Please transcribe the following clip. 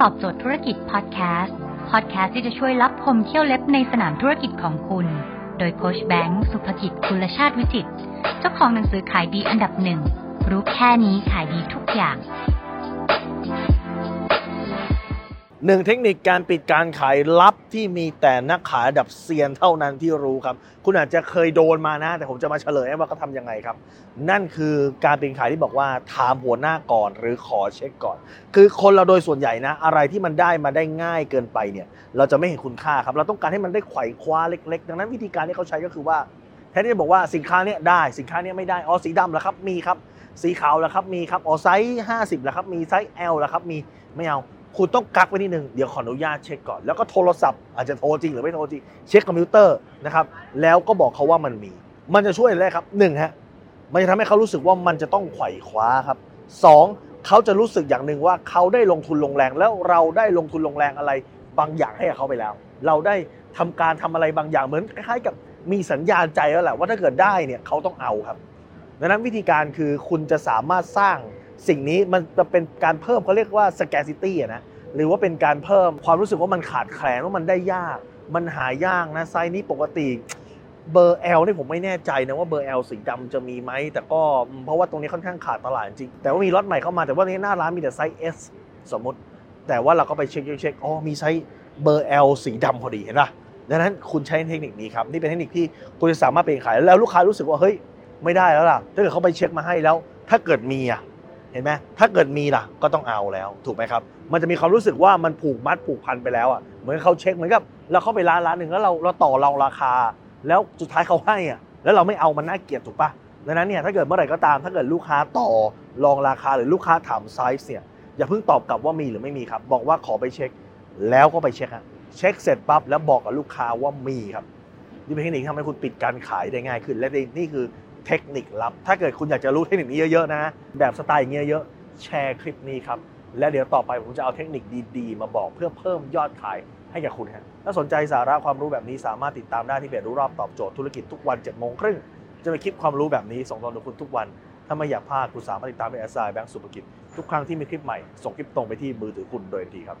ตอบโจทย์ธุรกิจพอดแคสต์พอดแคสต์ที่จะช่วยรับพมเที่ยวเล็บในสนามธุรกิจของคุณ โดยโคชแบงค์สุภกิจคุลชาติวิจิตเจ้าของหนังสือขายดีอันดับหนึ่งรู้แค่นี้ขายดีทุกอย่าง หนึ่งเทคนิคการปิดการขายลับที่มีแต่นักขายดับเซียนเท่านั้นที่รู้ครับ คุณอาจจะเคยโดนมานะ แต่ผมจะมาเฉลยให้ว่าเขาทำยังไงครับ นั่นคือการปิดขายที่บอกว่าถามหัวหน้าก่อนหรือขอเช็คก่อน คือคนเราโดยส่วนใหญ่นะ อะไรที่มันได้มาได้ง่ายเกินไปเนี่ย เราจะไม่เห็นคุณค่าครับ เราต้องการให้มันได้ไขว่คว้าเล็ก ๆ ดังนั้นวิธีการที่เขาใช้ก็คือว่าแทนที่จะบอกว่าสินค้าเนี้ยได้สินค้าเนี้ยไม่ได้อ๋อสีดำแล้วครับมีครับ สีขาวแล้วครับมีครับอ๋อไซส์50แล้วครับมีไซส์ L แล้วครับมีไม่เอา คุณต้องกักไว้นิดนึง เดี๋ยวขออนุญาตเช็คก่อน แล้วก็โทรศัพท์อาจจะโทรจริงหรือไม่โทรจริง เช็คคอมพิวเตอร์นะครับ แล้วก็บอกเขาว่ามันมี มันจะช่วยอะไรครับหนึ่งฮะ มันจะทำให้เขารู้สึกว่ามันจะต้องไขว่คว้าครับสองเขาจะรู้สึกอย่างหนึ่งว่าเขาได้ลงทุนลงแรง แล้วเราได้ลงทุนลงแรงอะไร บางอย่างให้กับเขาไปแล้ว เราได้ทำการทำอะไรบางอย่างเหมือนคล้ายๆกับมีสัญญาณใจแล้วแหละว่าถ้าเกิดได้เนี่ยเขาต้องเอาครับ ดังนั้นวิธีการคือคุณจะสามารถสร้าง สิ่งนี้มันจะเป็นการเพิ่มเขาเรียกว่า scarcity นะหรือว่าเป็นการเพิ่มความรู้สึกว่ามันขาดแคลนว่ามันได้ยาก มันหายากนะไซส์นี้ปกติเบอร์ L นี่ผมไม่แน่ใจนะว่าเบอร์ L สีดำจะมีไหมแต่ก็เพราะว่าตรงนี้ค่อนข้างขาดตลาดจริง แต่ว่ามีล็อตใหม่เข้ามาแต่ว่าในหน้าร้านมีแต่ไซส์ S สมมติ แต่ว่าเราก็ไปเช็คเช็คอ๋อมีไซส์เบอร์ L สีดำพอดีเห็นปะดังนั้นคุณใช้เทคนิคนี้ครับ นี่เป็นเทคนิคที่คุณจะสามารถเป็นขายแล้วลูกค้ารู้สึกว่าเฮ้ยไม่ได้แล้วล่ะถ้าเกิดเขาไปเช็คมาให้แล้ว ถ้าเกิดมีอะ เห็นไหมถ้าเกิดมีล่ะก็ต้องเอาแล้ว ถูกไหมครับ มันจะมีความรู้สึกว่ามันผูกมัดผูกพันไปแล้วอะเหมือนเขาเช็คเหมือนกับเราเข้าไปร้านร้านหนึ่งแล้วเราเราต่อรองราคา แล้วสุดท้ายเขาให้อะแล้วเราไม่เอามันน่าเกลียดถูกปะดังนั้นเนี่ยถ้าเกิดเมื่อไหร่ก็ตาม ถ้าเกิดลูกค้าต่อรองราคาหรือลูกค้าถามไซส์เนี่ยอย่าเพิ่งตอบกลับว่ามีหรือไม่มีครับ บอกว่าขอไปเช็ค แล้วก็ไปเช็คฮะเช็คเสร็จปั๊บแล้วบอกกับลูกค้าว่ามีครับนี่เป็นเทคนิคที่ทำให้คุณปิดการขายได้ง่ายขึ้น และนี่คือ เทคนิคลับ ถ้าเกิดคุณอยากจะรู้เทคนิคนี้เยอะๆนะ แบบสไตล์อย่างเงี้ยเยอะแชร์คลิปนี้ครับ และเดี๋ยวต่อไปผมจะเอาเทคนิคดีๆ มาบอกเพื่อเพิ่มยอดขายให้กับคุณฮะถ้าสนใจสาระความรู้แบบนี้สามารถติดตามได้ที่เพจรู้รอบตอบโจทย์ธุรกิจทุกวัน7จ็ดโมงครึ่งจะมีคลิปความรู้แบบนี้ส่งตรงถึงคุณทุกวัน ถ้าไม่อยากพลาดคุณสามารถติดตามเพจแอสไซแบงก์สุภกิจทุกครั้งที่มีคลิปใหม่ส่งคลิปตรงไปที่มือถือคุณโดยทันทีครับ